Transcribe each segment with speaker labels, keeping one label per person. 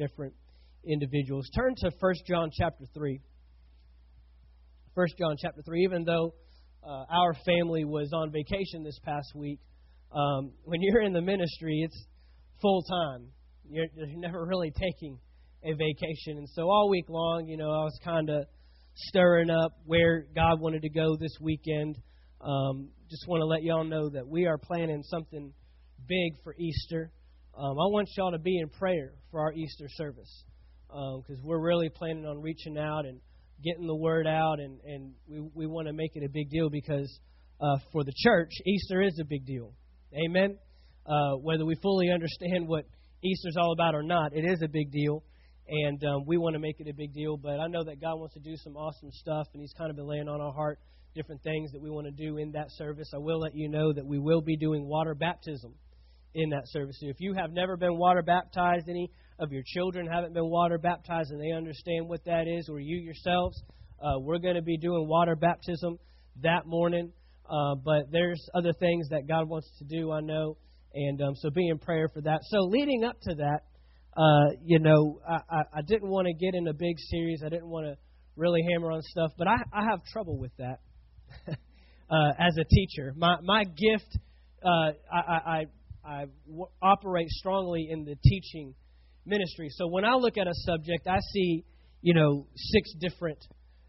Speaker 1: different individuals. Turn to 1 John chapter 3. 1 John chapter 3, even though uh, our family was on vacation this past week, um, when you're in the ministry, it's full time. You're, you're never really taking a vacation. And so all week long, you know, I was kind of stirring up where God wanted to go this weekend. Um, just want to let y'all know that we are planning something big for Easter. Um, I want y'all to be in prayer for our Easter service because um, we're really planning on reaching out and getting the word out, and, and we, we want to make it a big deal because uh, for the church, Easter is a big deal. Amen? Uh, whether we fully understand what Easter's all about or not, it is a big deal and um, we want to make it a big deal. But I know that God wants to do some awesome stuff, and He's kind of been laying on our heart different things that we want to do in that service. I will let you know that we will be doing water baptism in that service. If you have never been water baptized, any of your children haven't been water baptized, and they understand what that is, or you yourselves, uh, we're going to be doing water baptism that morning. Uh, but there's other things that God wants to do, I know, and um, so be in prayer for that. So leading up to that, uh, you know, I, I, I didn't want to get in a big series. I didn't want to really hammer on stuff, but I, I have trouble with that uh, as a teacher. My my gift, uh, I, I, I w- operate strongly in the teaching ministry. So when I look at a subject, I see, you know, six different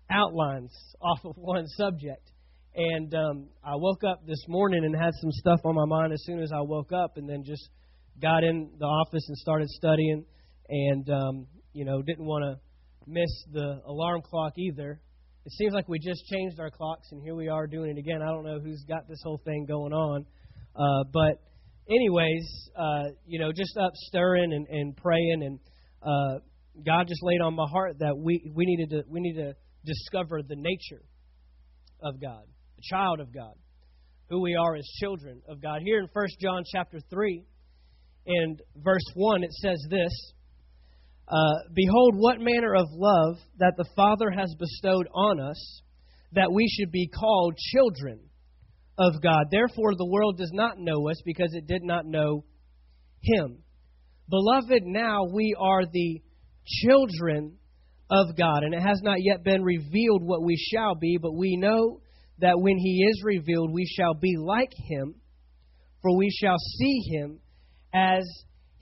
Speaker 1: outlines off of one subject. And um, I woke up this morning and had some stuff on my mind as soon as I woke up, and then just got in the office and started studying, and um, you know didn't want to miss the alarm clock either. It seems like we just changed our clocks, and here we are doing it again. I don't know who's got this whole thing going on, uh, but anyways, uh, you know, just up stirring and, and praying, and uh, God just laid on my heart that we we needed to we need to discover the nature of God, the child of God, who we are as children of God. Here in First John chapter three, and verse 1, it says this uh, Behold, what manner of love that the Father has bestowed on us, that we should be called children of God. Therefore, the world does not know us because it did not know Him. Beloved, now we are the children of God, and it has not yet been revealed what we shall be, but we know that when He is revealed, we shall be like Him, for we shall see Him as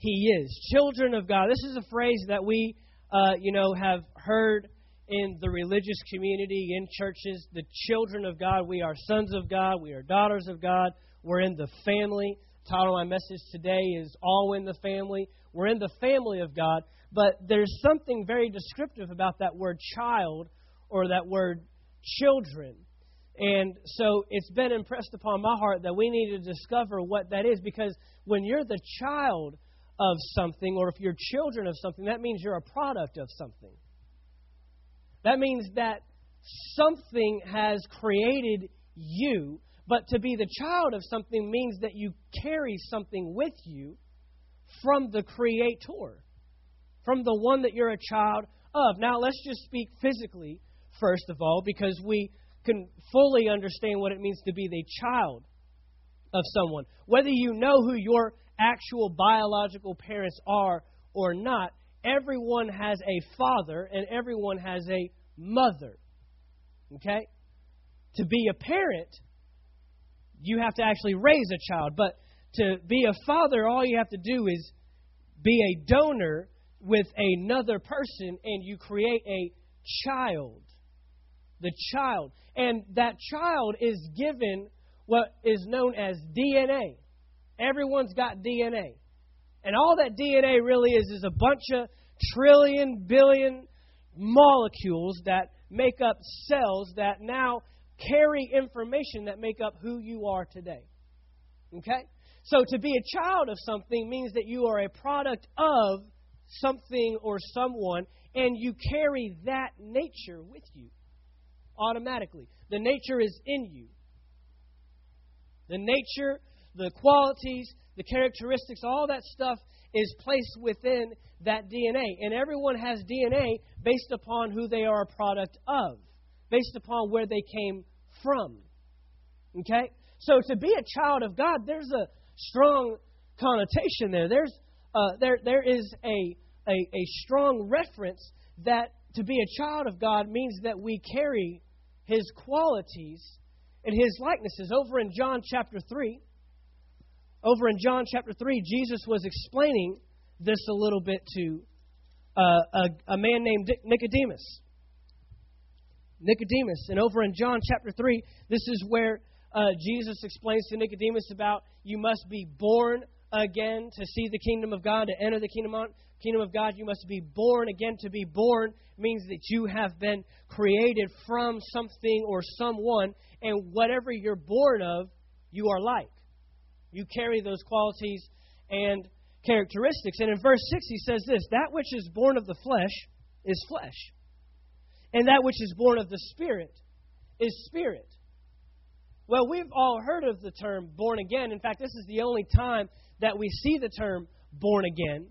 Speaker 1: he is. Children of God. This is a phrase that we, uh, you know, have heard in the religious community, in churches. The children of God. We are sons of God. We are daughters of God. We're in the family. The title of my message today is All in the Family. We're in the family of God. But there's something very descriptive about that word child or that word children. And so it's been impressed upon my heart that we need to discover what that is because when you're the child of something, or if you're children of something, that means you're a product of something. That means that something has created you, but to be the child of something means that you carry something with you from the Creator, from the one that you're a child of. Now, let's just speak physically, first of all, because we can fully understand what it means to be the child of someone. Whether you know who your actual biological parents are or not, everyone has a father and everyone has a mother. Okay? To be a parent, you have to actually raise a child. But to be a father, all you have to do is be a donor with another person and you create a child. The child. And that child is given what is known as DNA. Everyone's got DNA. And all that DNA really is is a bunch of trillion, billion molecules that make up cells that now carry information that make up who you are today. Okay? So to be a child of something means that you are a product of something or someone, and you carry that nature with you automatically. The nature is in you. The nature, the qualities, the characteristics, all that stuff is placed within that DNA. And everyone has DNA based upon who they are a product of, based upon where they came from. Okay? So to be a child of God, there's a strong connotation there. There's uh, there there is a a, a strong reference that to be a child of God means that we carry His qualities and His likenesses. Over in John chapter 3, over in John chapter 3, Jesus was explaining this a little bit to uh, a, a man named Nicodemus. Nicodemus. And over in John chapter 3, this is where uh, Jesus explains to Nicodemus about you must be born again to see the kingdom of God, to enter the kingdom, kingdom of God. You must be born again. To be born means that you have been created from something or someone, and whatever you're born of, you are like. You carry those qualities and characteristics. And in verse 6, he says this That which is born of the flesh is flesh, and that which is born of the Spirit is spirit. Well, we've all heard of the term born again. In fact, this is the only time that we see the term born again.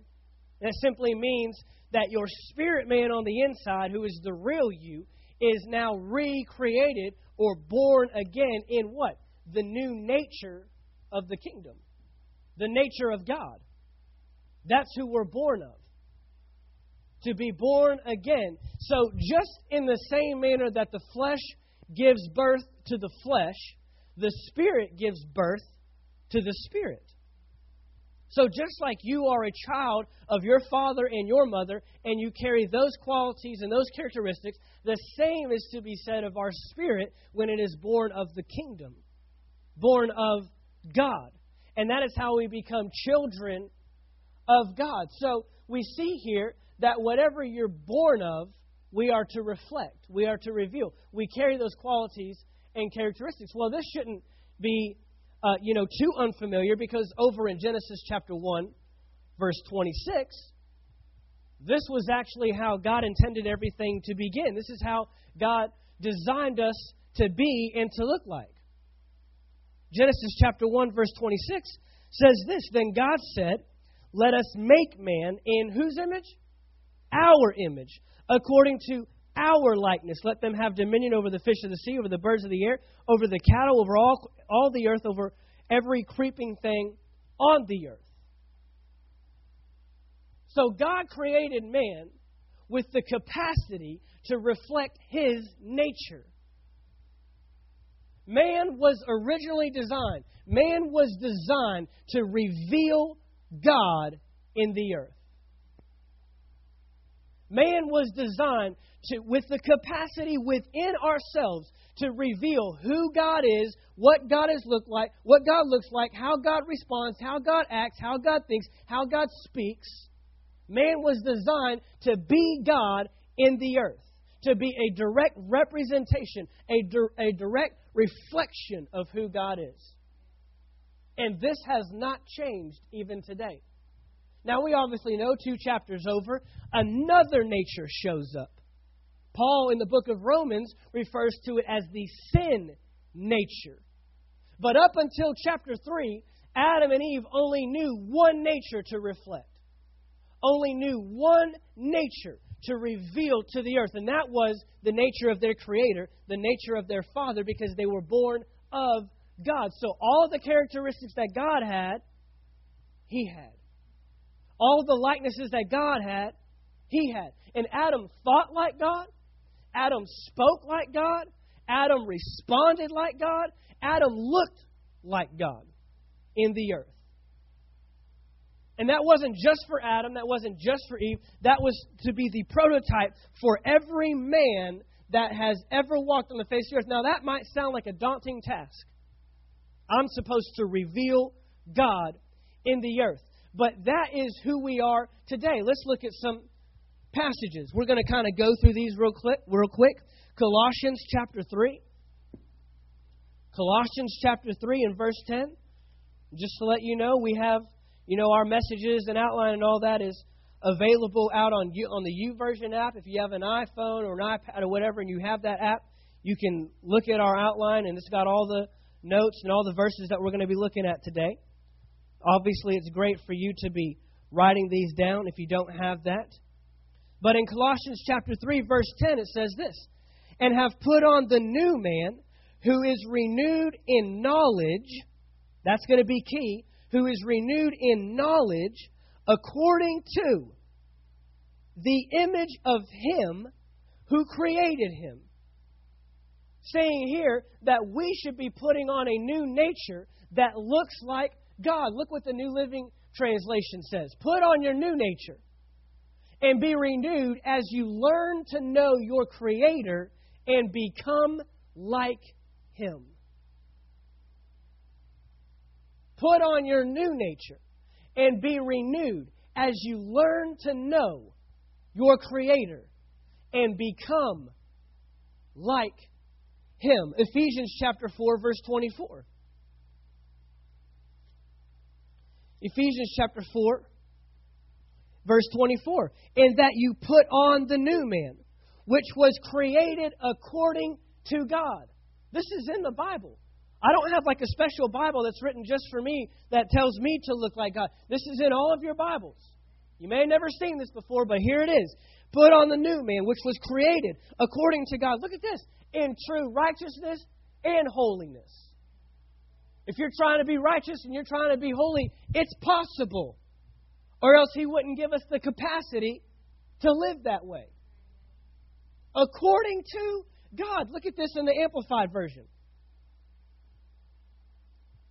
Speaker 1: That simply means that your spirit man on the inside, who is the real you, is now recreated or born again in what? The new nature of the kingdom, the nature of God. That's who we're born of. To be born again. So, just in the same manner that the flesh gives birth to the flesh, the Spirit gives birth to the Spirit. So, just like you are a child of your father and your mother, and you carry those qualities and those characteristics, the same is to be said of our spirit when it is born of the kingdom, born of God. And that is how we become children of God. So, we see here that whatever you're born of, we are to reflect, we are to reveal. We carry those qualities and characteristics. Well, this shouldn't be, uh, you know, too unfamiliar because over in Genesis chapter 1, verse 26, this was actually how God intended everything to begin. This is how God designed us to be and to look like. Genesis chapter 1, verse 26 says this Then God said, Let us make man in whose image? Our image, according to our likeness. Let them have dominion over the fish of the sea, over the birds of the air, over the cattle, over all, all the earth, over every creeping thing on the earth. So God created man with the capacity to reflect his nature. Man was originally designed, man was designed to reveal God in the earth. Man was designed to, with the capacity within ourselves to reveal who God is, what God has looked like, what God looks like, how God responds, how God acts, how God thinks, how God speaks. Man was designed to be God in the earth, to be a direct representation, a, di- a direct reflection of who God is. And this has not changed even today. Now, we obviously know two chapters over, another nature shows up. Paul in the book of Romans refers to it as the sin nature. But up until chapter 3, Adam and Eve only knew one nature to reflect, only knew one nature to reveal to the earth, and that was the nature of their Creator, the nature of their Father, because they were born of God. So all the characteristics that God had, He had. All the likenesses that God had, He had. And Adam thought like God, Adam spoke like God. Adam responded like God. Adam looked like God in the earth. And that wasn't just for Adam, that wasn't just for Eve, that was to be the prototype for every man that has ever walked on the face of the earth. Now, that might sound like a daunting task. I'm supposed to reveal God in the earth. But that is who we are today. Let's look at some passages. We're going to kind of go through these real quick, real quick. Colossians chapter 3. Colossians chapter 3 and verse 10. Just to let you know, we have, you know, our messages and outline and all that is available out on you on the YouVersion app. If you have an iPhone or an iPad or whatever and you have that app, you can look at our outline and it's got all the notes and all the verses that we're going to be looking at today. Obviously, it's great for you to be writing these down if you don't have that. But in Colossians chapter 3 verse 10 it says this, and have put on the new man who is renewed in knowledge, that's going to be key, who is renewed in knowledge according to the image of Him who created him. Saying here that we should be putting on a new nature that looks like God. Look what the New Living Translation says. Put on your new nature and be renewed as you learn to know your Creator and become like Him. Put on your new nature and be renewed as you learn to know your Creator and become like Him. Ephesians chapter 4, verse 24. Ephesians chapter 4, verse 24. And that you put on the new man, which was created according to God. This is in the Bible. I don't have like a special Bible that's written just for me that tells me to look like God. This is in all of your Bibles. You may have never seen this before, but here it is. Put on the new man, which was created according to God. Look at this in true righteousness and holiness. If you're trying to be righteous and you're trying to be holy, it's possible. Or else He wouldn't give us the capacity to live that way. According to God. Look at this in the Amplified Version.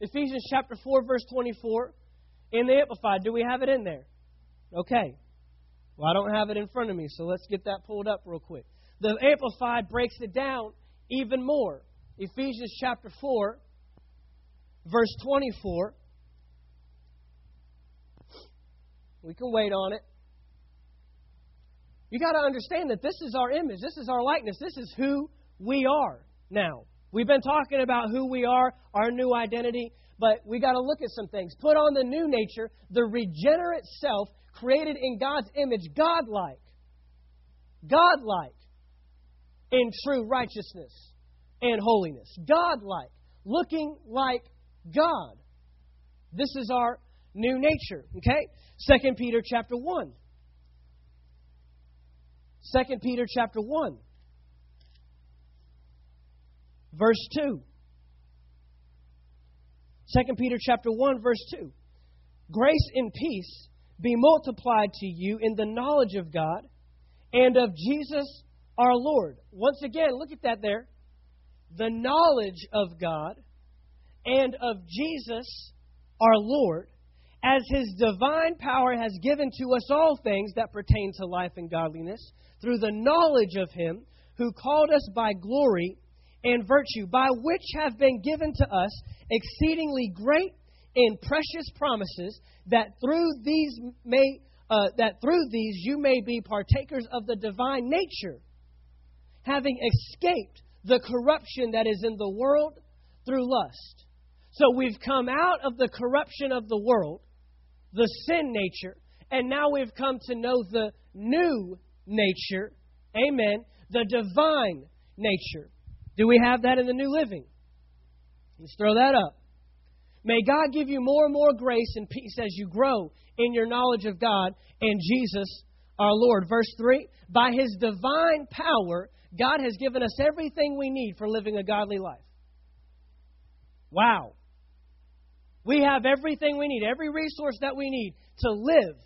Speaker 1: Ephesians chapter 4, verse 24. In the Amplified. Do we have it in there? Okay. Well, I don't have it in front of me, so let's get that pulled up real quick. The Amplified breaks it down even more. Ephesians chapter 4, verse 24. We can wait on it. You got to understand that this is our image, this is our likeness, this is who we are now. We've been talking about who we are, our new identity, but we got to look at some things. Put on the new nature, the regenerate self created in God's image, godlike. Godlike in true righteousness and holiness. Godlike. Looking like God. This is our new nature. Okay? Second Peter chapter 1. Second Peter chapter 1. Verse 2. 2 Peter chapter 1 verse 2. Grace and peace be multiplied to you in the knowledge of God and of Jesus our Lord. Once again, look at that there. The knowledge of God and of Jesus our Lord, as his divine power has given to us all things that pertain to life and godliness, through the knowledge of him who called us by glory and virtue, by which have been given to us exceedingly great and precious promises, that through these may uh, that through these you may be partakers of the divine nature, having escaped the corruption that is in the world through lust. So we've come out of the corruption of the world, the sin nature, and now we've come to know the new nature. Amen. The divine nature. Do we have that in the New Living? Let's throw that up. May God give you more and more grace and peace as you grow in your knowledge of God and Jesus our Lord. Verse 3 By His divine power, God has given us everything we need for living a godly life. Wow. We have everything we need, every resource that we need to live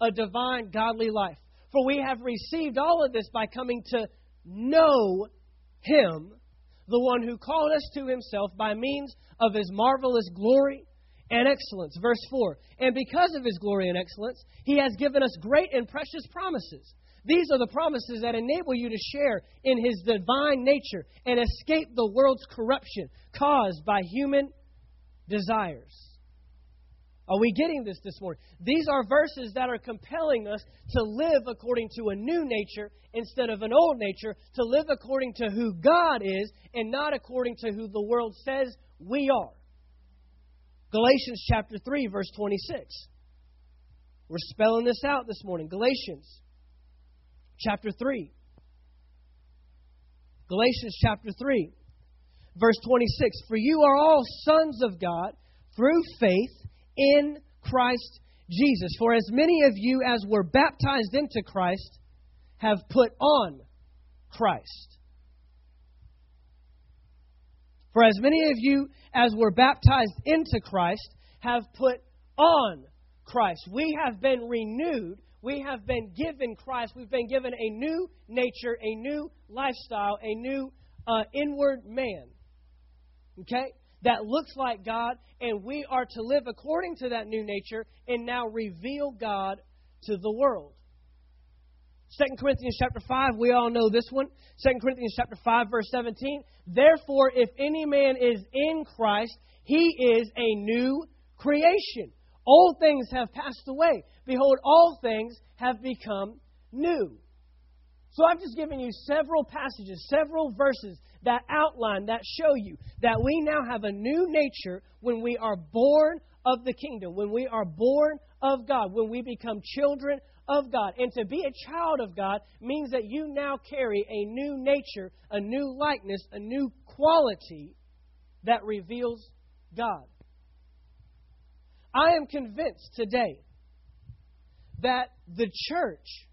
Speaker 1: a divine, godly life. For we have received all of this by coming to know Him the one who called us to himself by means of his marvelous glory and excellence. Verse 4 And because of his glory and excellence, he has given us great and precious promises. These are the promises that enable you to share in his divine nature and escape the world's corruption caused by human desires. Are we getting this this morning? These are verses that are compelling us to live according to a new nature instead of an old nature, to live according to who God is and not according to who the world says we are. Galatians chapter 3, verse 26. We're spelling this out this morning. Galatians chapter 3. Galatians chapter 3, verse 26. For you are all sons of God through faith in Christ Jesus. For as many of you as were baptized into Christ have put on Christ. For as many of you as were baptized into Christ have put on Christ. We have been renewed. We have been given Christ. We've been given a new nature, a new lifestyle, a new uh, inward man. Okay? That looks like God, and we are to live according to that new nature and now reveal God to the world. 2 Corinthians chapter 5, we all know this one. 2 Corinthians chapter 5, verse 17. Therefore, if any man is in Christ, he is a new creation. Old things have passed away. Behold, all things have become new. So I've just given you several passages, several verses that outline, that show you that we now have a new nature when we are born of the kingdom, when we are born of God, when we become children of God. And to be a child of God means that you now carry a new nature, a new likeness, a new quality that reveals God. I am convinced today that the church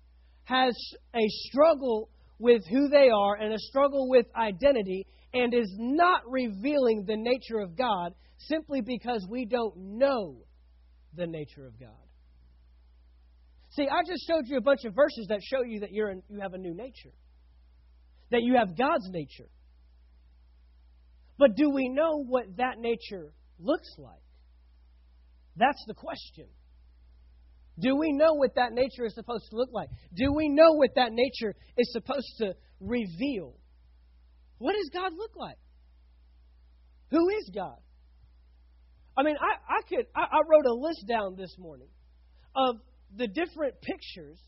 Speaker 1: has a struggle with who they are and a struggle with identity and is not revealing the nature of God simply because we don't know the nature of God. See, I just showed you a bunch of verses that show you that you're in, you have a new nature, that you have God's nature. But do we know what that nature looks like? That's the question. Do we know what that nature is supposed to look like? Do we know what that nature is supposed to reveal? What does God look like? Who is God? I mean, I, I could I, I wrote a list down this morning of the different pictures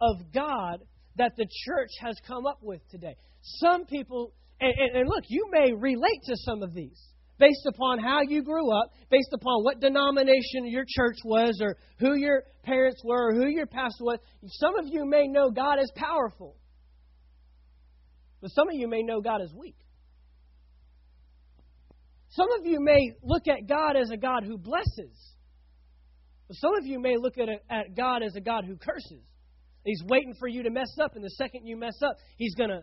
Speaker 1: of God that the church has come up with today. Some people, and, and, and look, you may relate to some of these based upon how you grew up, based upon what denomination your church was, or who your parents were, or who your pastor was. Some of you may know God as powerful, but some of you may know God as weak. Some of you may look at God as a God who blesses, but some of you may look at, a, at God as a God who curses. He's waiting for you to mess up, and the second you mess up, He's going to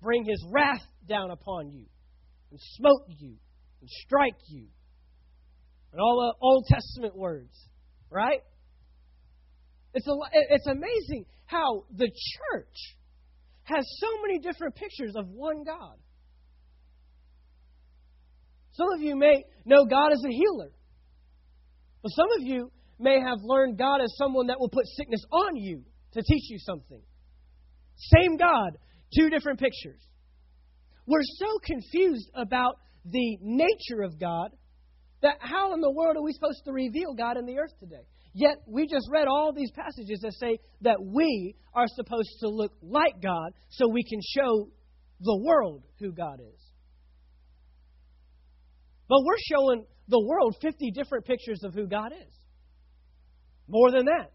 Speaker 1: bring His wrath down upon you and smote you and strike you. And all the Old Testament words, right? It's, a, it's amazing how the church has so many different pictures of one God. Some of you may know God as a healer. But some of you may have learned God as someone that will put sickness on you to teach you something. Same God, two different pictures. We're so confused about the nature of God that how in the world are we supposed to reveal God in the earth today? Yet we just read all these passages that say that we are supposed to look like God so we can show the world who God is. But we're showing the world 50 different pictures of who God is. More than that.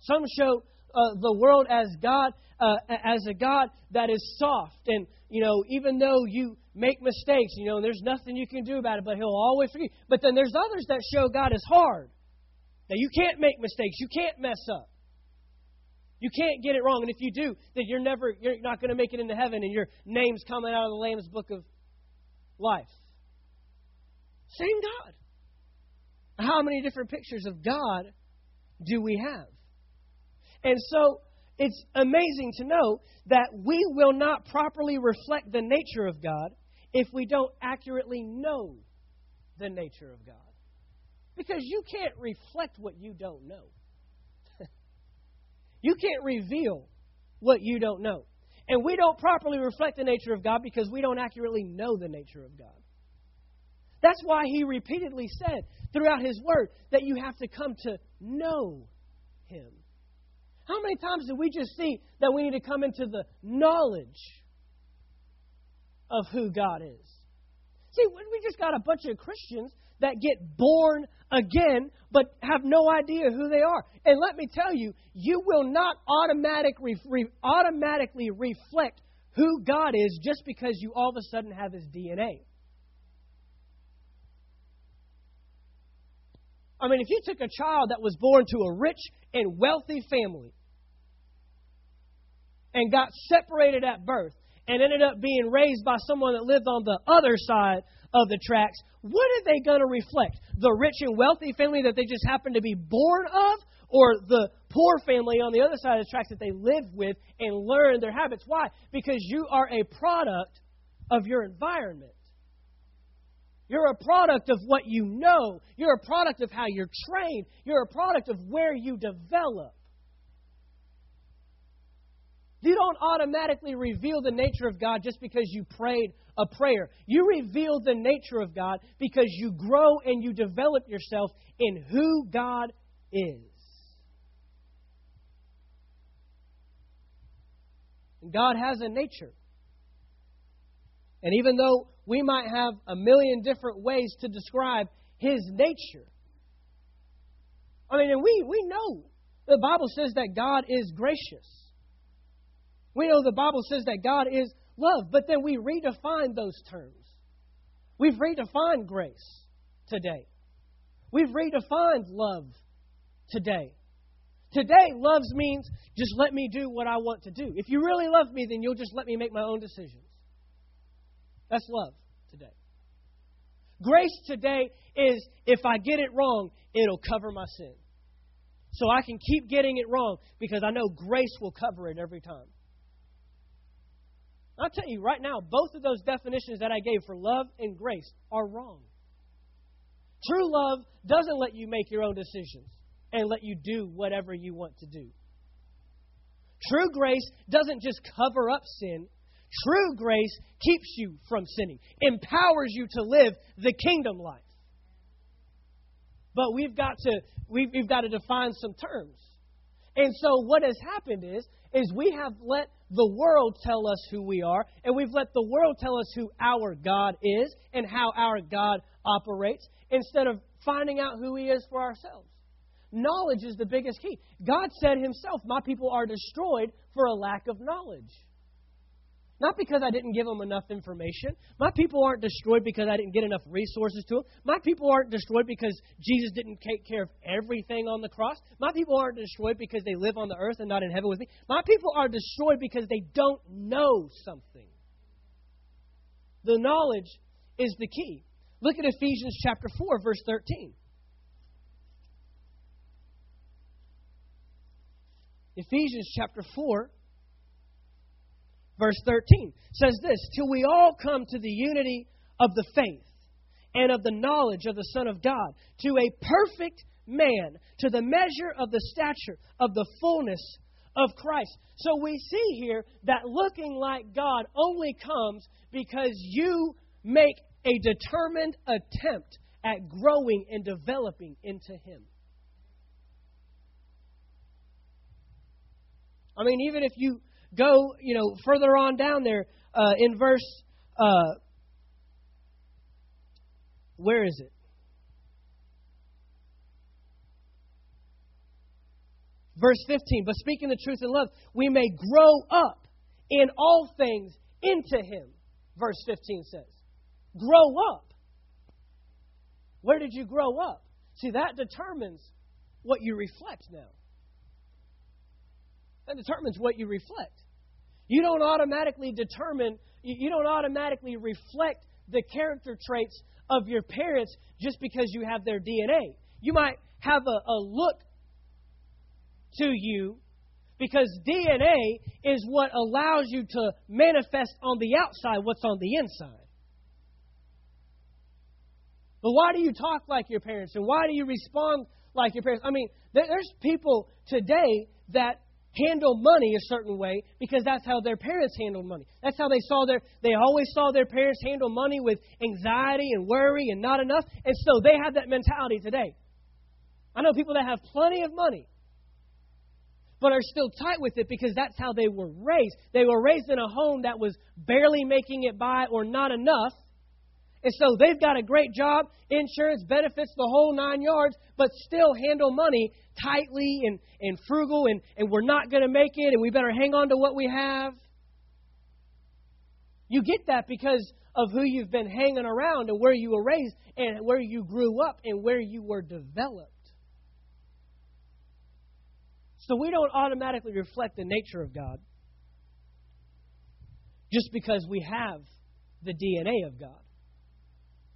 Speaker 1: Some show uh, the world as God, uh, as a God that is soft. And, you know, even though you make mistakes, you know, there's nothing you can do about it, but He'll always forgive. But then there's others that show God is hard. That you can't make mistakes. You can't mess up. You can't get it wrong. And if you do, then you're never, you're not going to make it into heaven and your name's coming out of the Lamb's book of life. Same God. How many different pictures of God do we have? And so it's amazing to know that we will not properly reflect the nature of God if we don't accurately know the nature of God. Because you can't reflect what you don't know. you can't reveal what you don't know. And we don't properly reflect the nature of God because we don't accurately know the nature of God. That's why he repeatedly said throughout his word that you have to come to know him. How many times do we just see that we need to come into the knowledge of who God is? See, we just got a bunch of Christians that get born again but have no idea who they are. And let me tell you, you will not automatic automatically reflect who God is just because you all of a sudden have his DNA. I mean, if you took a child that was born to a rich and wealthy family and got separated at birth and ended up being raised by someone that lived on the other side of the tracks, what are they going to reflect? The rich and wealthy family that they just happened to be born of? or the poor family on the other side of the tracks that they live with and learn their habits. Why? Because you are a product of your environment. You're a product of what you know. You're a product of how you're trained. You're a product of where you develop. You don't automatically reveal the nature of God just because you prayed a prayer. You reveal the nature of God because you grow and you develop yourself in who God is. And God has a nature. And even though we might have a million different ways to describe His nature, I mean, and we, we know the Bible says that God is gracious. We know the Bible says that God is love, but then we redefine those terms. We've redefined grace today. We've redefined love today. Today, love means just let me do what I want to do. If you really love me, then you'll just let me make my own decisions. That's love today. Grace today is if I get it wrong, it'll cover my sin. So I can keep getting it wrong because I know grace will cover it every time. I'll tell you right now, both of those definitions that I gave for love and grace are wrong. True love doesn't let you make your own decisions and let you do whatever you want to do. True grace doesn't just cover up sin. True grace keeps you from sinning, empowers you to live the kingdom life. But we've got to we've, we've got to define some terms. And so what has happened is is we have let the world tell us who we are, and we've let the world tell us who our God is and how our God operates instead of finding out who He is for ourselves. Knowledge is the biggest key. God said Himself, My people are destroyed for a lack of knowledge. Not because I didn't give them enough information. My people aren't destroyed because I didn't get enough resources to them. My people aren't destroyed because Jesus didn't take care of everything on the cross. My people aren't destroyed because they live on the earth and not in heaven with me. My people are destroyed because they don't know something. The knowledge is the key. Look at Ephesians chapter 4 verse 13. Ephesians chapter 4 verse 13 says this Till we all come to the unity of the faith and of the knowledge of the Son of God, to a perfect man, to the measure of the stature of the fullness of Christ. So we see here that looking like God only comes because you make a determined attempt at growing and developing into Him. I mean, even if you go, you know, further on down there uh, in verse, uh, where is it? Verse 15, but speaking the truth in love, we may grow up in all things into Him, verse 15 says. Grow up. Where did you grow up? See, that determines what you reflect now. That determines what you reflect. You don't automatically determine, you don't automatically reflect the character traits of your parents just because you have their DNA. You might have a, a look to you because DNA is what allows you to manifest on the outside what's on the inside. But why do you talk like your parents and why do you respond like your parents? I mean, there's people today that handle money a certain way because that's how their parents handled money. That's how they saw their they always saw their parents handle money with anxiety and worry and not enough. And so they have that mentality today. I know people that have plenty of money but are still tight with it because that's how they were raised. They were raised in a home that was barely making it by or not enough. And so they've got a great job, insurance, benefits, the whole nine yards, but still handle money tightly and, and frugal, and, and we're not going to make it, and we better hang on to what we have. You get that because of who you've been hanging around and where you were raised and where you grew up and where you were developed. So we don't automatically reflect the nature of God just because we have the DNA of God.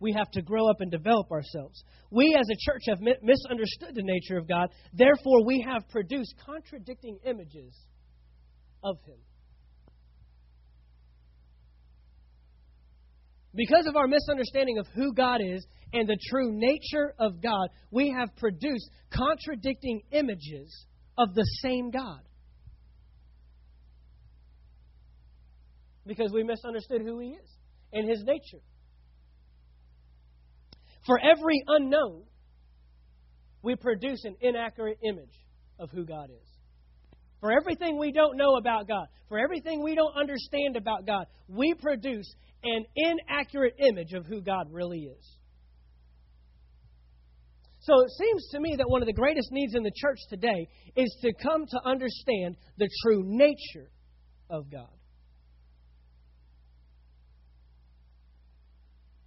Speaker 1: We have to grow up and develop ourselves. We as a church have misunderstood the nature of God, therefore, we have produced contradicting images of Him. Because of our misunderstanding of who God is and the true nature of God, we have produced contradicting images of the same God. Because we misunderstood who He is and His nature. For every unknown, we produce an inaccurate image of who God is. For everything we don't know about God, for everything we don't understand about God, we produce an inaccurate image of who God really is. So it seems to me that one of the greatest needs in the church today is to come to understand the true nature of God.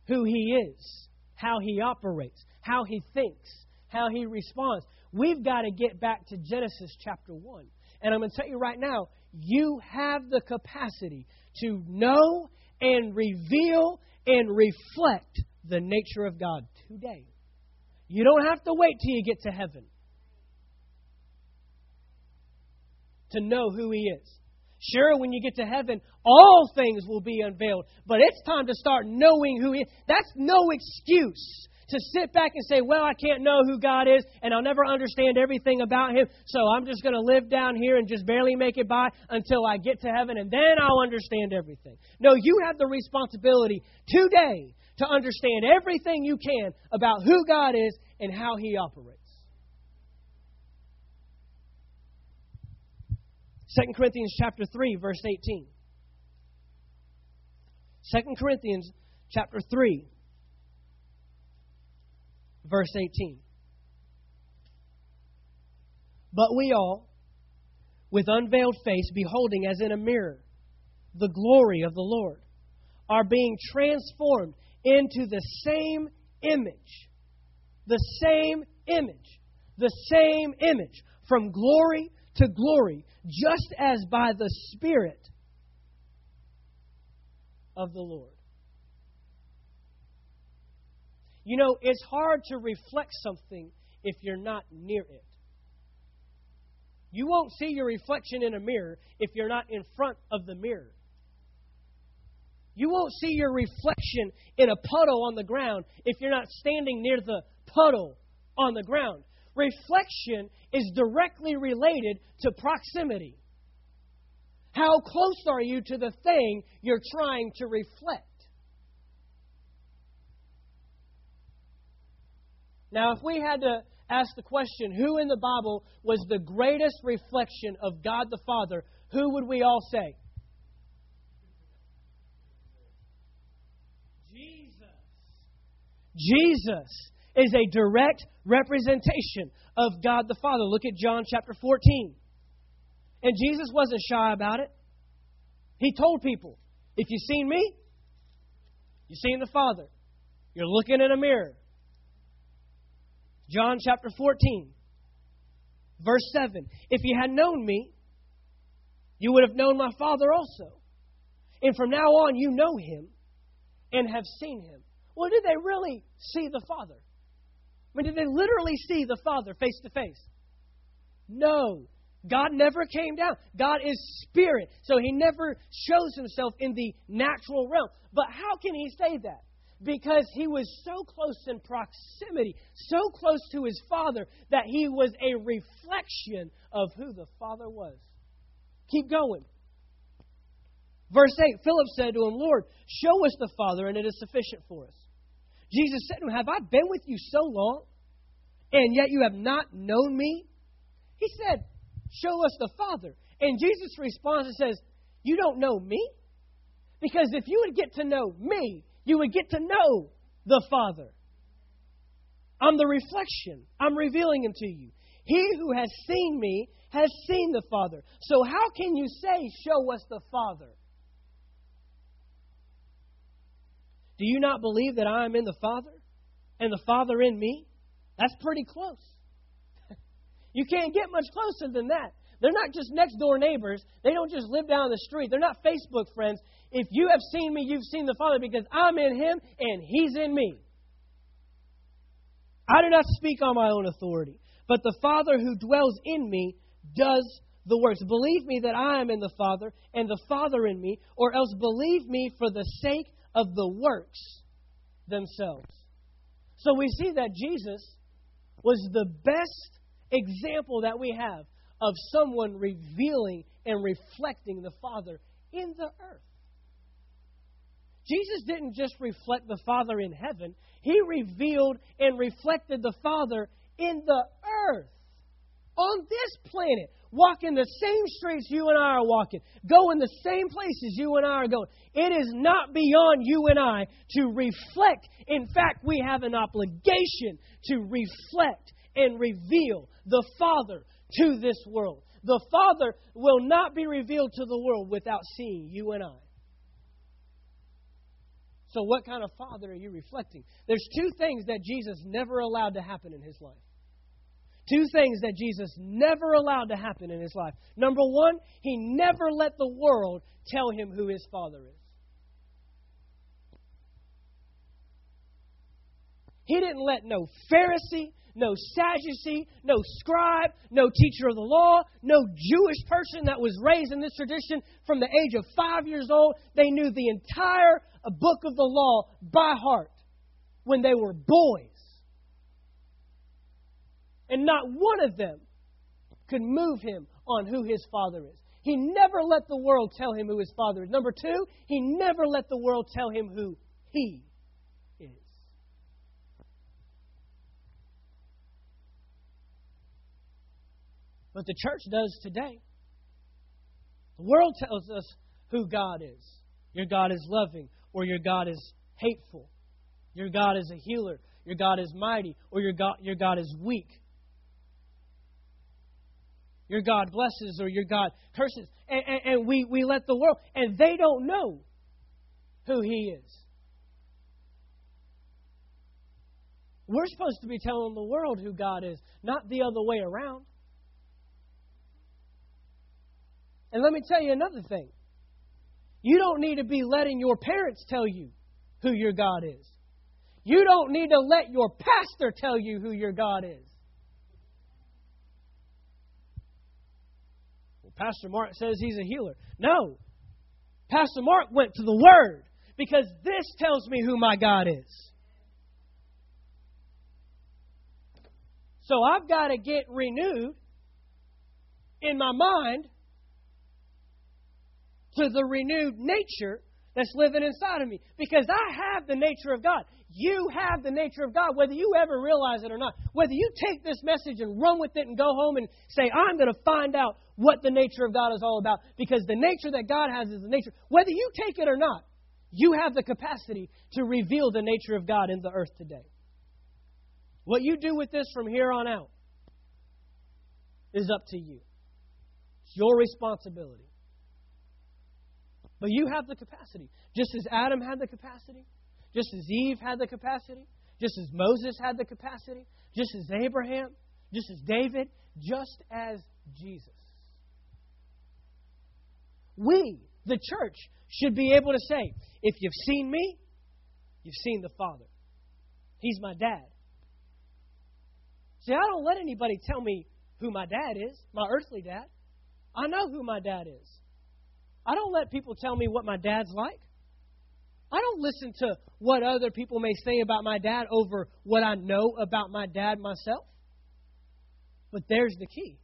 Speaker 1: Who He is, how He operates, how He thinks, how He responds. We've got to get back to Genesis chapter 1. And I'm going to tell you right now, you have the capacity to know and reveal and reflect the nature of God today. You don't have to wait till you get to heaven to know who He is. Sure, when you get to heaven, all things will be unveiled, but it's time to start knowing who He is. That's no excuse to sit back and say, well, I can't know who God is and I'll never understand everything about Him, so I'm just going to live down here and just barely make it by until I get to heaven and then I'll understand everything. No, you have the responsibility today to understand everything you can about who God is and how He operates. 2 Corinthians chapter 3 verse 18. 2 Corinthians chapter 3 verse 18. But we all, with unveiled face, beholding as in a mirror the glory of the Lord, are being transformed into the same image. The same image. The same image. From glory to glory, just as by the Spirit of the Lord. You know, it's hard to reflect something if you're not near it. You won't see your reflection in a mirror if you're not in front of the mirror. You won't see your reflection in a puddle on the ground if you're not standing near the puddle on the ground. Reflection is directly related to proximity. How close are you to the thing you're trying to reflect? Now, if we had to ask the question, who in the Bible was the greatest reflection of God the Father, who would we all say? Jesus. Jesus is a direct representation of God the Father. Look at John chapter 14. And Jesus wasn't shy about it. He told people, if you've seen me, you've seen the Father. You're looking in a mirror. John chapter 14, verse 7. If you had known me, you would have known my Father also. And from now on, you know him and have seen him. Well, did they really see the Father? I mean, did they literally see the Father face to face? No. God never came down. God is spirit, so he never shows himself in the natural realm. But how can he say that? because he was so close in proximity, so close to his Father, that he was a reflection of who the Father was. Keep going. Verse 8 Philip said to him, Lord, show us the Father, and it is sufficient for us. Jesus said to him, Have I been with you so long, and yet you have not known me? He said, Show us the Father. And Jesus responds and says, You don't know me? Because if you would get to know me, you would get to know the Father. I'm the reflection. I'm revealing him to you. He who has seen me has seen the Father. So how can you say, Show us the Father? Do you not believe that I am in the Father and the Father in me? That's pretty close. You can't get much closer than that. They're not just next door neighbors. They don't just live down the street. They're not Facebook friends. If you have seen me, you've seen the Father because I'm in Him and He's in me. I do not speak on my own authority, but the Father who dwells in me does the works. Believe me that I am in the Father and the Father in me, or else believe me for the sake of the works themselves. So we see that Jesus was the best example that we have of someone revealing and reflecting the Father in the earth. Jesus didn't just reflect the Father in heaven, He revealed and reflected the Father in the earth, on this planet, walking the same streets you and I are walking, going the same places you and I are going. It is not beyond you and I to reflect. In fact, we have an obligation to reflect and reveal the Father to this world. The Father will not be revealed to the world without seeing you and I. So, what kind of father are you reflecting? There's two things that Jesus never allowed to happen in his life. Two things that Jesus never allowed to happen in his life. Number one, he never let the world tell him who his father is. He didn't let no Pharisee, no Sadducee, no scribe, no teacher of the law, no Jewish person that was raised in this tradition from the age of five years old. They knew the entire uh, book of the law by heart when they were boys. And not one of them could move him on who his father is. He never let the world tell him who his father is. Number two, he never let the world tell him who he is. But the church does today. The world tells us who God is. Your God is loving, or your God is hateful. Your God is a healer. Your God is mighty, or your God, your God is weak. Your God blesses or your God curses. And, and, and we, we let the world, and they don't know who He is. We're supposed to be telling the world who God is, not the other way around. And let me tell you another thing. You don't need to be letting your parents tell you who your God is. You don't need to let your pastor tell you who your God is. Well, Pastor Mark says he's a healer. No. Pastor Mark went to the Word because this tells me who my God is. So I've got to get renewed in my mind to the renewed nature that's living inside of me because I have the nature of God. You have the nature of God, whether you ever realize it or not. Whether you take this message and run with it and go home and say, I'm going to find out what the nature of God is all about, because the nature that God has is the nature. Whether you take it or not, you have the capacity to reveal the nature of God in the earth today. What you do with this from here on out is up to you. It's your responsibility. But you have the capacity. Just as Adam had the capacity, just as Eve had the capacity, just as Moses had the capacity, just as Abraham, just as David, just as Jesus. We, the church, should be able to say, if you've seen me, you've seen the Father. He's my dad. See, I don't let anybody tell me who my dad is, my earthly dad. I know who my dad is. I don't let people tell me what my dad's like. I don't listen to what other people may say about my dad over what I know about my dad myself. But there's the key.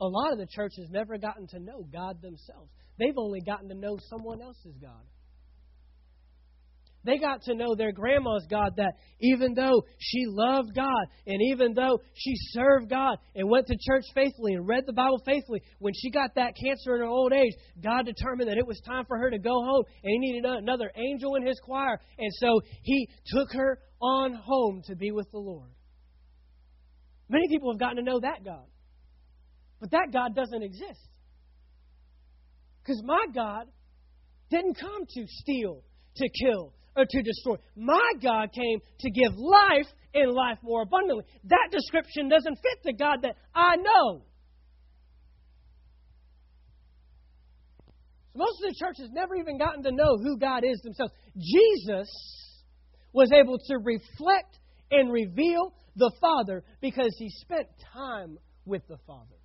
Speaker 1: A lot of the church has never gotten to know God themselves. They've only gotten to know someone else's God. They got to know their grandma's God that even though she loved God and even though she served God and went to church faithfully and read the Bible faithfully, when she got that cancer in her old age, God determined that it was time for her to go home and he needed another angel in his choir. And so he took her on home to be with the Lord. Many people have gotten to know that God. But that God doesn't exist. Because my God didn't come to steal, to kill, or to destroy. My God came to give life and life more abundantly. That description doesn't fit the God that I know. Most of the church has never even gotten to know who God is themselves. Jesus was able to reflect and reveal the Father because he spent time with the Father.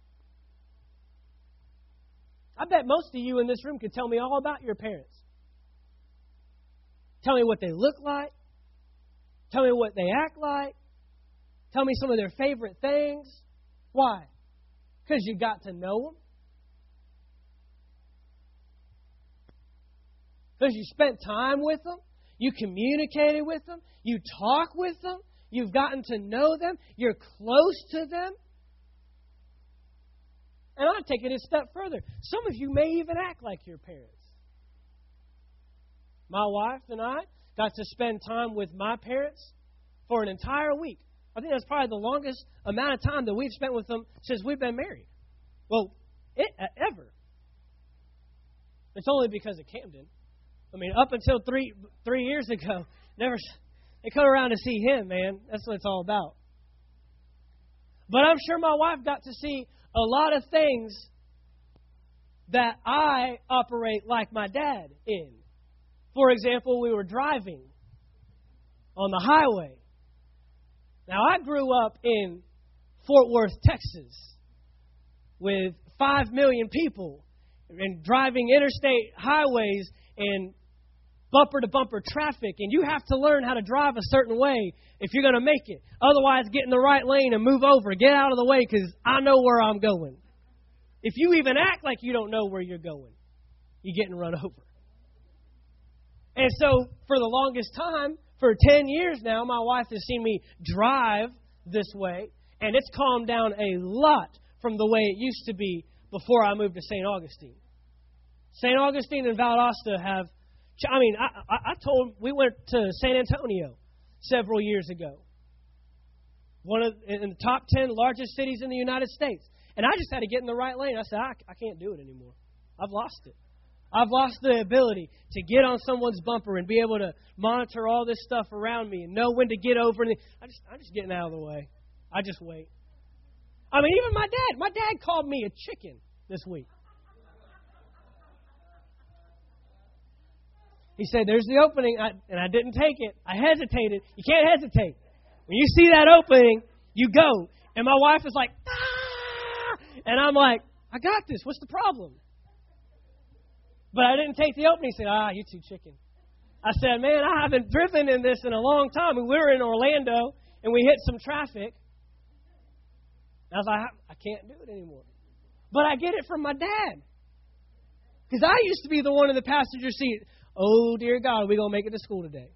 Speaker 1: I bet most of you in this room could tell me all about your parents. Tell me what they look like. Tell me what they act like. Tell me some of their favorite things. Why? Because you got to know them. Because you spent time with them. You communicated with them. You talk with them. You've gotten to know them. You're close to them. And I'll take it a step further. Some of you may even act like your parents. My wife and I got to spend time with my parents for an entire week. I think that's probably the longest amount of time that we've spent with them since we've been married. Well, it, uh, ever. It's only because of Camden. I mean, up until three three years ago, never they come around to see him, man. That's what it's all about. But I'm sure my wife got to see a lot of things that I operate like my dad in. For example, we were driving on the highway. Now, I grew up in Fort Worth, Texas, with 5 million people and driving interstate highways and bumper to bumper traffic, and you have to learn how to drive a certain way if you're going to make it. Otherwise, get in the right lane and move over. Get out of the way because I know where I'm going. If you even act like you don't know where you're going, you're getting run over. And so, for the longest time, for 10 years now, my wife has seen me drive this way, and it's calmed down a lot from the way it used to be before I moved to St. Augustine. St. Augustine and Valdosta have I mean, I, I told we went to San Antonio several years ago, one of in the top ten largest cities in the United States, and I just had to get in the right lane. I said, I, I can't do it anymore. I've lost it. I've lost the ability to get on someone's bumper and be able to monitor all this stuff around me and know when to get over. And I just, I'm just getting out of the way. I just wait. I mean, even my dad. My dad called me a chicken this week. He said, There's the opening. I, and I didn't take it. I hesitated. You can't hesitate. When you see that opening, you go. And my wife is like, ah! And I'm like, I got this. What's the problem? But I didn't take the opening. He said, Ah, you're too chicken. I said, Man, I haven't driven in this in a long time. we were in Orlando and we hit some traffic. And I was like, I can't do it anymore. But I get it from my dad. Because I used to be the one in the passenger seat. Oh, dear God, are we going to make it to school today?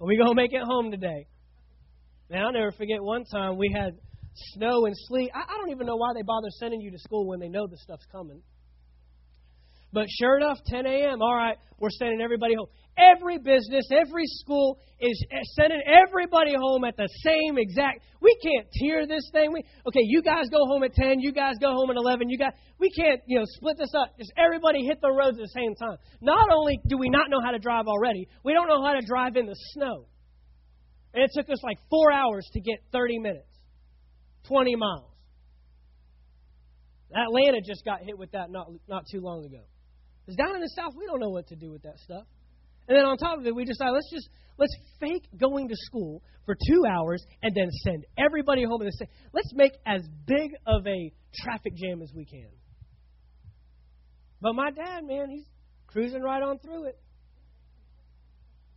Speaker 1: Are we going to make it home today? Now, I'll never forget one time we had snow and sleet. I, I don't even know why they bother sending you to school when they know the stuff's coming. But sure enough, 10 a.m., all right, we're sending everybody home. Every business, every school is eh, sending everybody home at the same exact. We can't tier this thing. We, okay, you guys go home at 10, you guys go home at 11, you guys. We can't, you know, split this up. Just everybody hit the roads at the same time. Not only do we not know how to drive already, we don't know how to drive in the snow. And it took us like four hours to get 30 minutes, 20 miles. Atlanta just got hit with that not, not too long ago. Because down in the South, we don't know what to do with that stuff. And then on top of it, we decide let's just let's fake going to school for two hours and then send everybody home And same. Let's make as big of a traffic jam as we can. But my dad, man, he's cruising right on through it.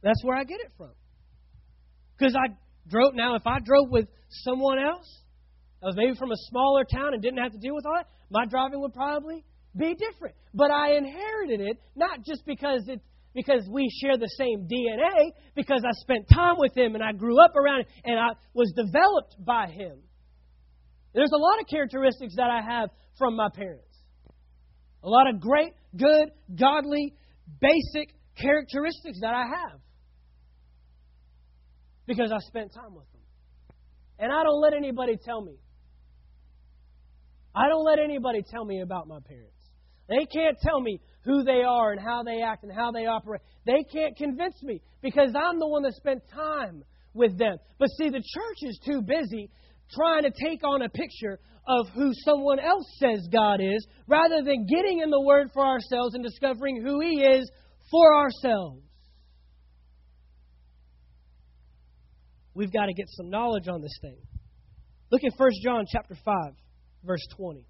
Speaker 1: That's where I get it from. Because I drove now, if I drove with someone else, that was maybe from a smaller town and didn't have to deal with all that, my driving would probably be different. But I inherited it not just because it's because we share the same DNA, because I spent time with him and I grew up around him and I was developed by him. There's a lot of characteristics that I have from my parents. A lot of great, good, godly, basic characteristics that I have. Because I spent time with them. And I don't let anybody tell me. I don't let anybody tell me about my parents. They can't tell me who they are and how they act and how they operate. They can't convince me because I'm the one that spent time with them. But see, the church is too busy trying to take on a picture of who someone else says God is, rather than getting in the Word for ourselves and discovering who He is for ourselves. We've got to get some knowledge on this thing. Look at 1 John chapter 5, verse 20.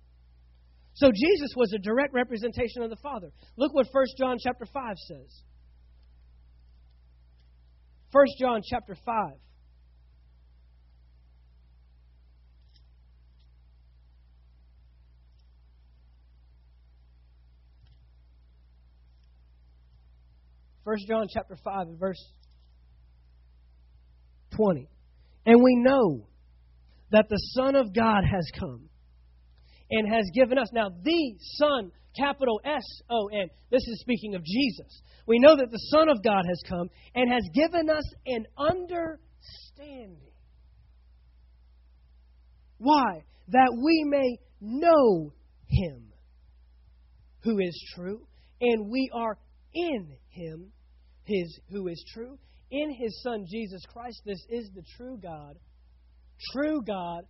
Speaker 1: So Jesus was a direct representation of the Father. Look what 1 John chapter 5 says. 1 John chapter 5. First John chapter 5 and verse 20. And we know that the Son of God has come and has given us. Now, the Son, capital S O N, this is speaking of Jesus. We know that the Son of God has come and has given us an understanding. Why? That we may know Him who is true, and we are in Him his, who is true, in His Son Jesus Christ. This is the true God. True God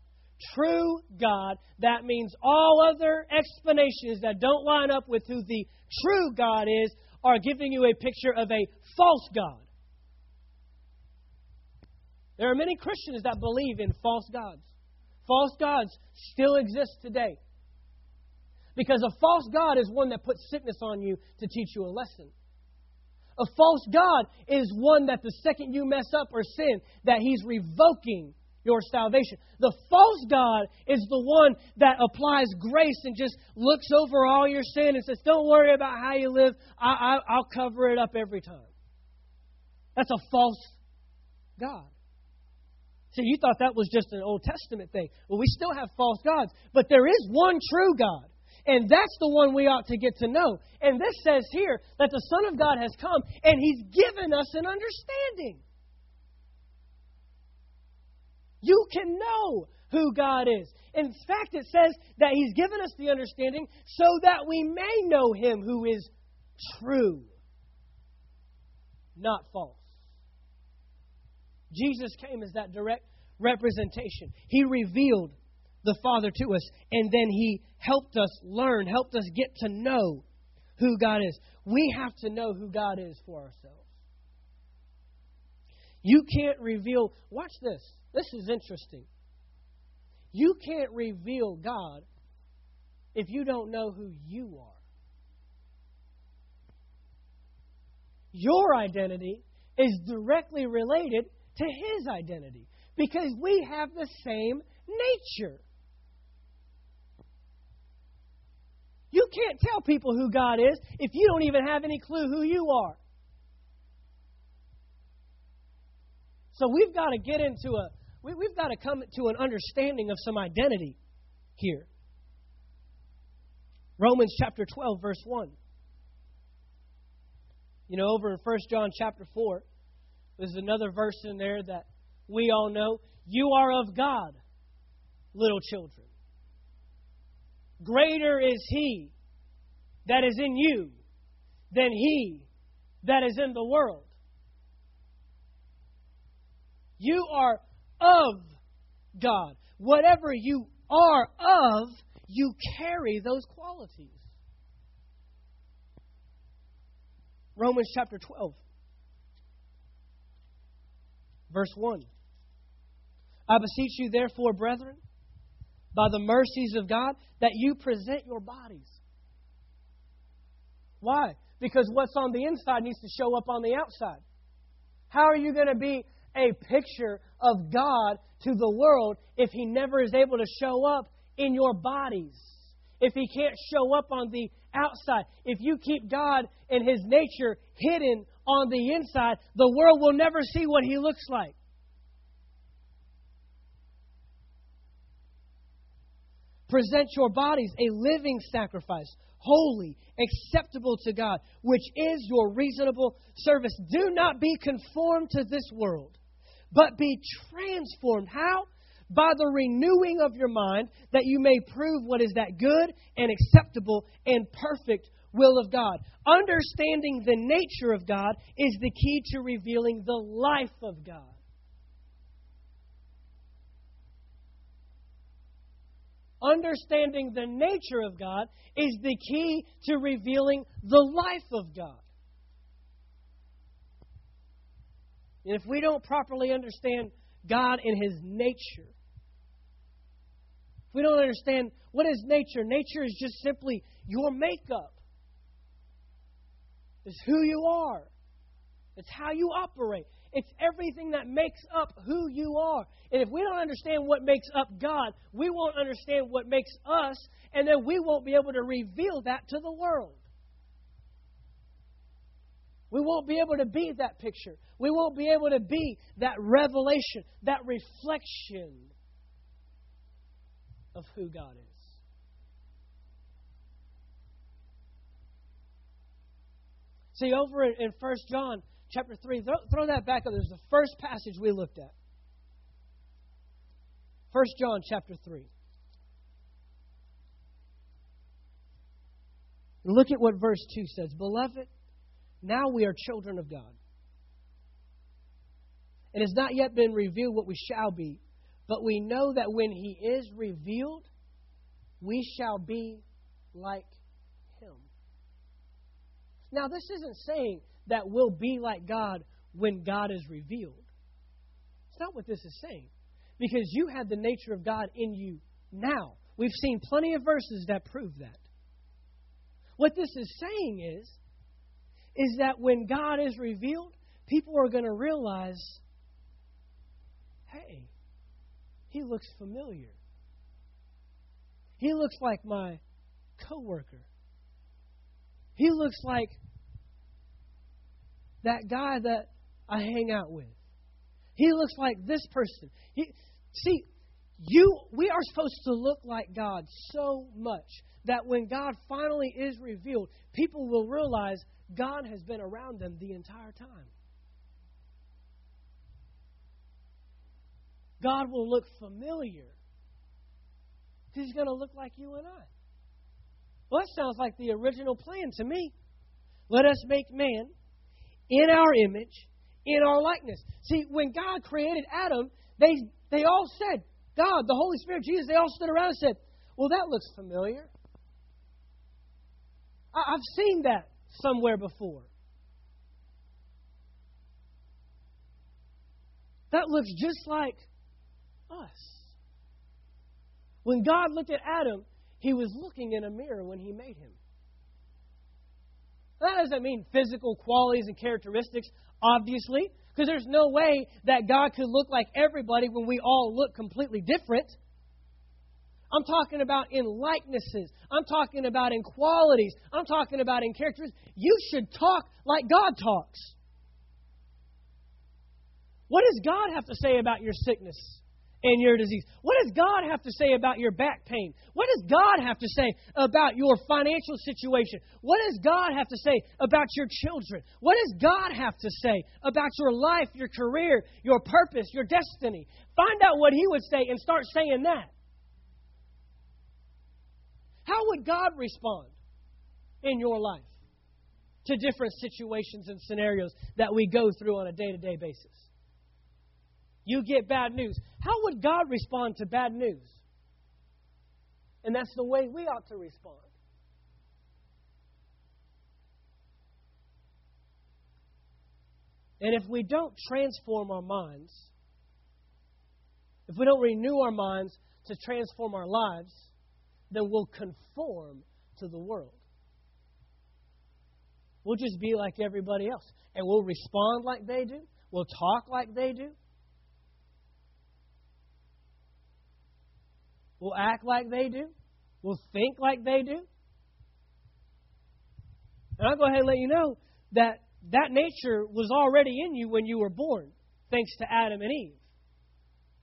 Speaker 1: true God. That means all other explanations that don't line up with who the true God is are giving you a picture of a false God. There are many Christians that believe in false gods. False gods still exist today. Because a false God is one that puts sickness on you to teach you a lesson. A false God is one that the second you mess up or sin, that he's revoking your salvation. The false God is the one that applies grace and just looks over all your sin and says, Don't worry about how you live, I, will cover it up every time. That's a false God. See, you thought that was just an Old Testament thing. Well, we still have false gods, but there is one true God. And that's the one we ought to get to know. And this says here that the Son of God has come and He's given us an understanding. You can know who God is. In fact, it says that He's given us the understanding so that we may know Him who is true, not false. Jesus came as that direct representation. He revealed the Father to us, and then He helped us learn, helped us get to know who God is. We have to know who God is for ourselves. You can't reveal, watch this. This is interesting. You can't reveal God if you don't know who you are. Your identity is directly related to His identity because we have the same nature. You can't tell people who God is if you don't even have any clue who you are. So we've got to get into a we, we've got to come to an understanding of some identity here. Romans chapter 12, verse 1. You know, over in 1 John chapter 4, there's another verse in there that we all know. You are of God, little children. Greater is He that is in you than He that is in the world. You are of God. Whatever you are of, you carry those qualities. Romans chapter 12, verse 1. I beseech you, therefore, brethren, by the mercies of God, that you present your bodies. Why? Because what's on the inside needs to show up on the outside. How are you going to be a picture of God to the world if He never is able to show up in your bodies. If He can't show up on the outside. If you keep God and His nature hidden on the inside, the world will never see what He looks like. Present your bodies a living sacrifice, holy, acceptable to God, which is your reasonable service. Do not be conformed to this world but be transformed. How? By the renewing of your mind, that you may prove what is that good and acceptable and perfect will of God. Understanding the nature of God is the key to revealing the life of God. understanding the nature of God is the key to revealing the life of God. And if we don't properly understand God and His nature, if we don't understand what is nature, nature is just simply your makeup. It's who you are. It's how you operate. It's everything that makes up who you are. And if we don't understand what makes up God, we won't understand what makes us, and then we won't be able to reveal that to the world. We won't be able to be that picture. We won't be able to be that revelation, that reflection of who God is. See, over in 1 John chapter 3, throw, throw that back up. There's the first passage we looked at. 1 John chapter 3. Look at what verse 2 says. Beloved, now we are children of God. It has not yet been revealed what we shall be, but we know that when He is revealed, we shall be like Him. Now, this isn't saying that we'll be like God when God is revealed. It's not what this is saying. Because you have the nature of God in you now. We've seen plenty of verses that prove that. What this is saying is is that when God is revealed, people are going to realize hey, he looks familiar. He looks like my coworker. He looks like that guy that I hang out with. He looks like this person. He, see, you we are supposed to look like God so much that when God finally is revealed, people will realize God has been around them the entire time. God will look familiar. He's going to look like you and I. Well, that sounds like the original plan to me. Let us make man in our image, in our likeness. See, when God created Adam, they, they all said, God, the Holy Spirit, Jesus, they all stood around and said, Well, that looks familiar. I've seen that somewhere before. That looks just like us. When God looked at Adam, he was looking in a mirror when he made him. That doesn't mean physical qualities and characteristics, obviously, because there's no way that God could look like everybody when we all look completely different. I'm talking about in likenesses. I'm talking about in qualities. I'm talking about in characters. You should talk like God talks. What does God have to say about your sickness and your disease? What does God have to say about your back pain? What does God have to say about your financial situation? What does God have to say about your children? What does God have to say about your life, your career, your purpose, your destiny? Find out what He would say and start saying that. How would God respond in your life to different situations and scenarios that we go through on a day to day basis? You get bad news. How would God respond to bad news? And that's the way we ought to respond. And if we don't transform our minds, if we don't renew our minds to transform our lives, then we'll conform to the world. We'll just be like everybody else. And we'll respond like they do. We'll talk like they do. We'll act like they do. We'll think like they do. And I'll go ahead and let you know that that nature was already in you when you were born, thanks to Adam and Eve.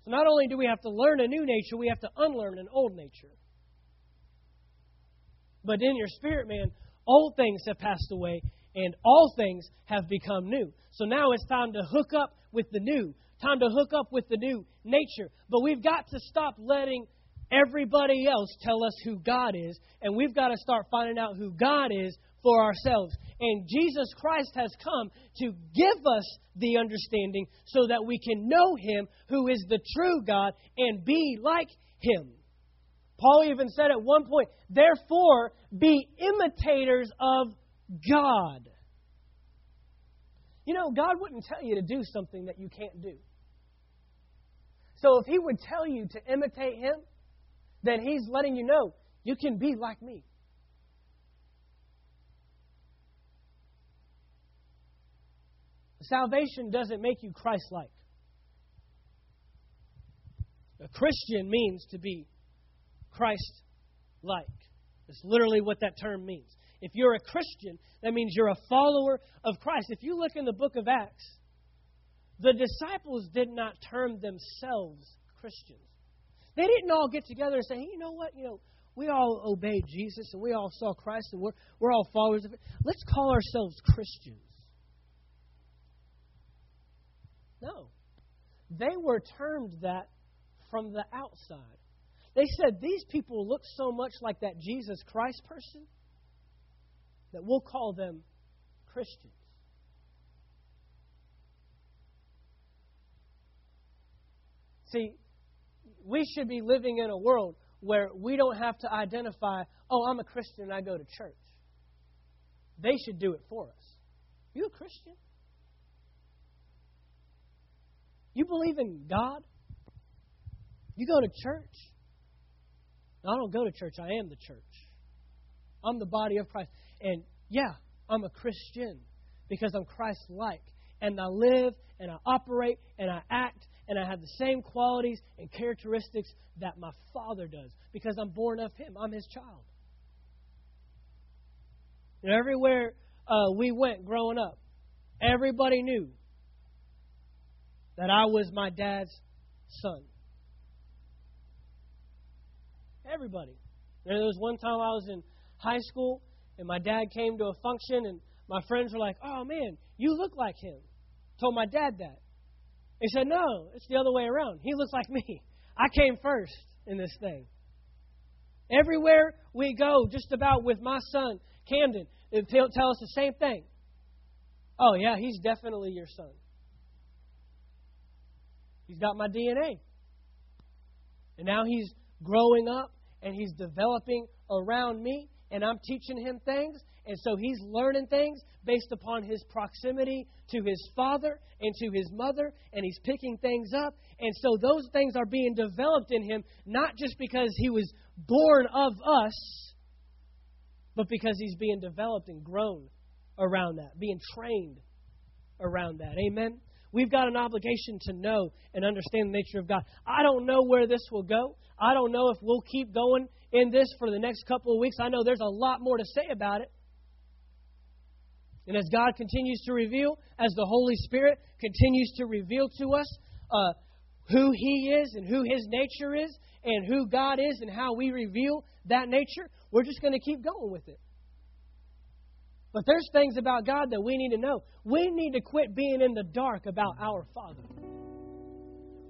Speaker 1: So not only do we have to learn a new nature, we have to unlearn an old nature. But in your spirit, man, old things have passed away and all things have become new. So now it's time to hook up with the new, time to hook up with the new nature. But we've got to stop letting everybody else tell us who God is, and we've got to start finding out who God is for ourselves. And Jesus Christ has come to give us the understanding so that we can know Him who is the true God and be like Him. Paul even said at one point, therefore, be imitators of God. You know, God wouldn't tell you to do something that you can't do. So if He would tell you to imitate Him, then He's letting you know you can be like me. Salvation doesn't make you Christ like. A Christian means to be Christ like. That's literally what that term means. If you're a Christian, that means you're a follower of Christ. If you look in the book of Acts, the disciples did not term themselves Christians. They didn't all get together and say, hey, you know what? You know, we all obeyed Jesus and we all saw Christ and we're, we're all followers of it. Let's call ourselves Christians. No. They were termed that from the outside. They said these people look so much like that Jesus Christ person that we'll call them Christians. See, we should be living in a world where we don't have to identify, oh, I'm a Christian and I go to church. They should do it for us. You a Christian? You believe in God? You go to church? I don't go to church. I am the church. I'm the body of Christ. And yeah, I'm a Christian because I'm Christ like. And I live and I operate and I act and I have the same qualities and characteristics that my Father does because I'm born of Him. I'm His child. And everywhere uh, we went growing up, everybody knew that I was my dad's son. Everybody. There was one time I was in high school and my dad came to a function and my friends were like, "Oh man, you look like him." Told my dad that. He said, "No, it's the other way around. He looks like me. I came first in this thing." Everywhere we go, just about with my son Camden, they'll tell us the same thing. Oh yeah, he's definitely your son. He's got my DNA. And now he's growing up and he's developing around me, and I'm teaching him things. And so he's learning things based upon his proximity to his father and to his mother, and he's picking things up. And so those things are being developed in him, not just because he was born of us, but because he's being developed and grown around that, being trained around that. Amen? We've got an obligation to know and understand the nature of God. I don't know where this will go. I don't know if we'll keep going in this for the next couple of weeks. I know there's a lot more to say about it. And as God continues to reveal, as the Holy Spirit continues to reveal to us uh, who He is and who His nature is and who God is and how we reveal that nature, we're just going to keep going with it. But there's things about God that we need to know. We need to quit being in the dark about our Father.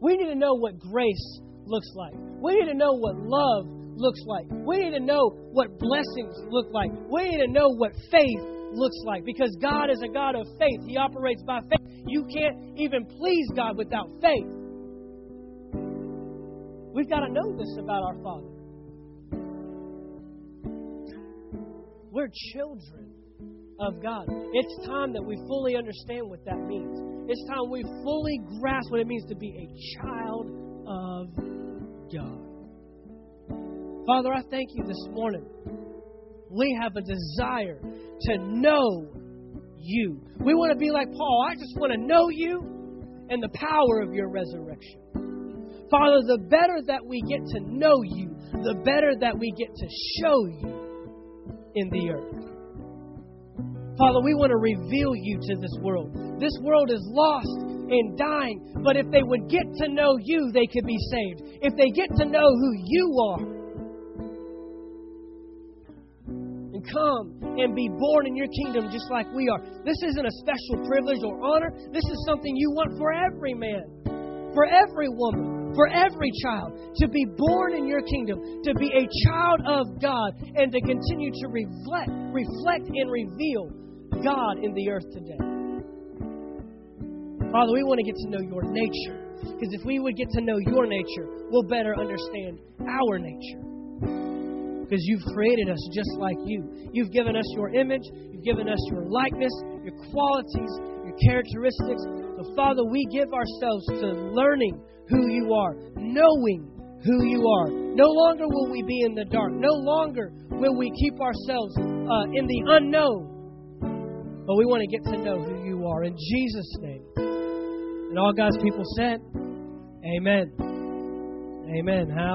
Speaker 1: We need to know what grace looks like. We need to know what love looks like. We need to know what blessings look like. We need to know what faith looks like because God is a God of faith. He operates by faith. You can't even please God without faith. We've got to know this about our Father. We're children of God. It's time that we fully understand what that means. It's time we fully grasp what it means to be a child of God. Father, I thank you this morning. We have a desire to know you. We want to be like Paul. I just want to know you and the power of your resurrection. Father, the better that we get to know you, the better that we get to show you in the earth. Father, we want to reveal you to this world. This world is lost and dying, but if they would get to know you, they could be saved. If they get to know who you are, come and be born in your kingdom just like we are. This isn't a special privilege or honor. This is something you want for every man, for every woman, for every child to be born in your kingdom, to be a child of God, and to continue to reflect, reflect and reveal God in the earth today. Father, we want to get to know your nature. Because if we would get to know your nature, we'll better understand our nature. Because you've created us just like you. You've given us your image, you've given us your likeness, your qualities, your characteristics. So, Father, we give ourselves to learning who you are, knowing who you are. No longer will we be in the dark. No longer will we keep ourselves uh, in the unknown. But we want to get to know who you are. In Jesus' name. And all God's people said, Amen. Amen.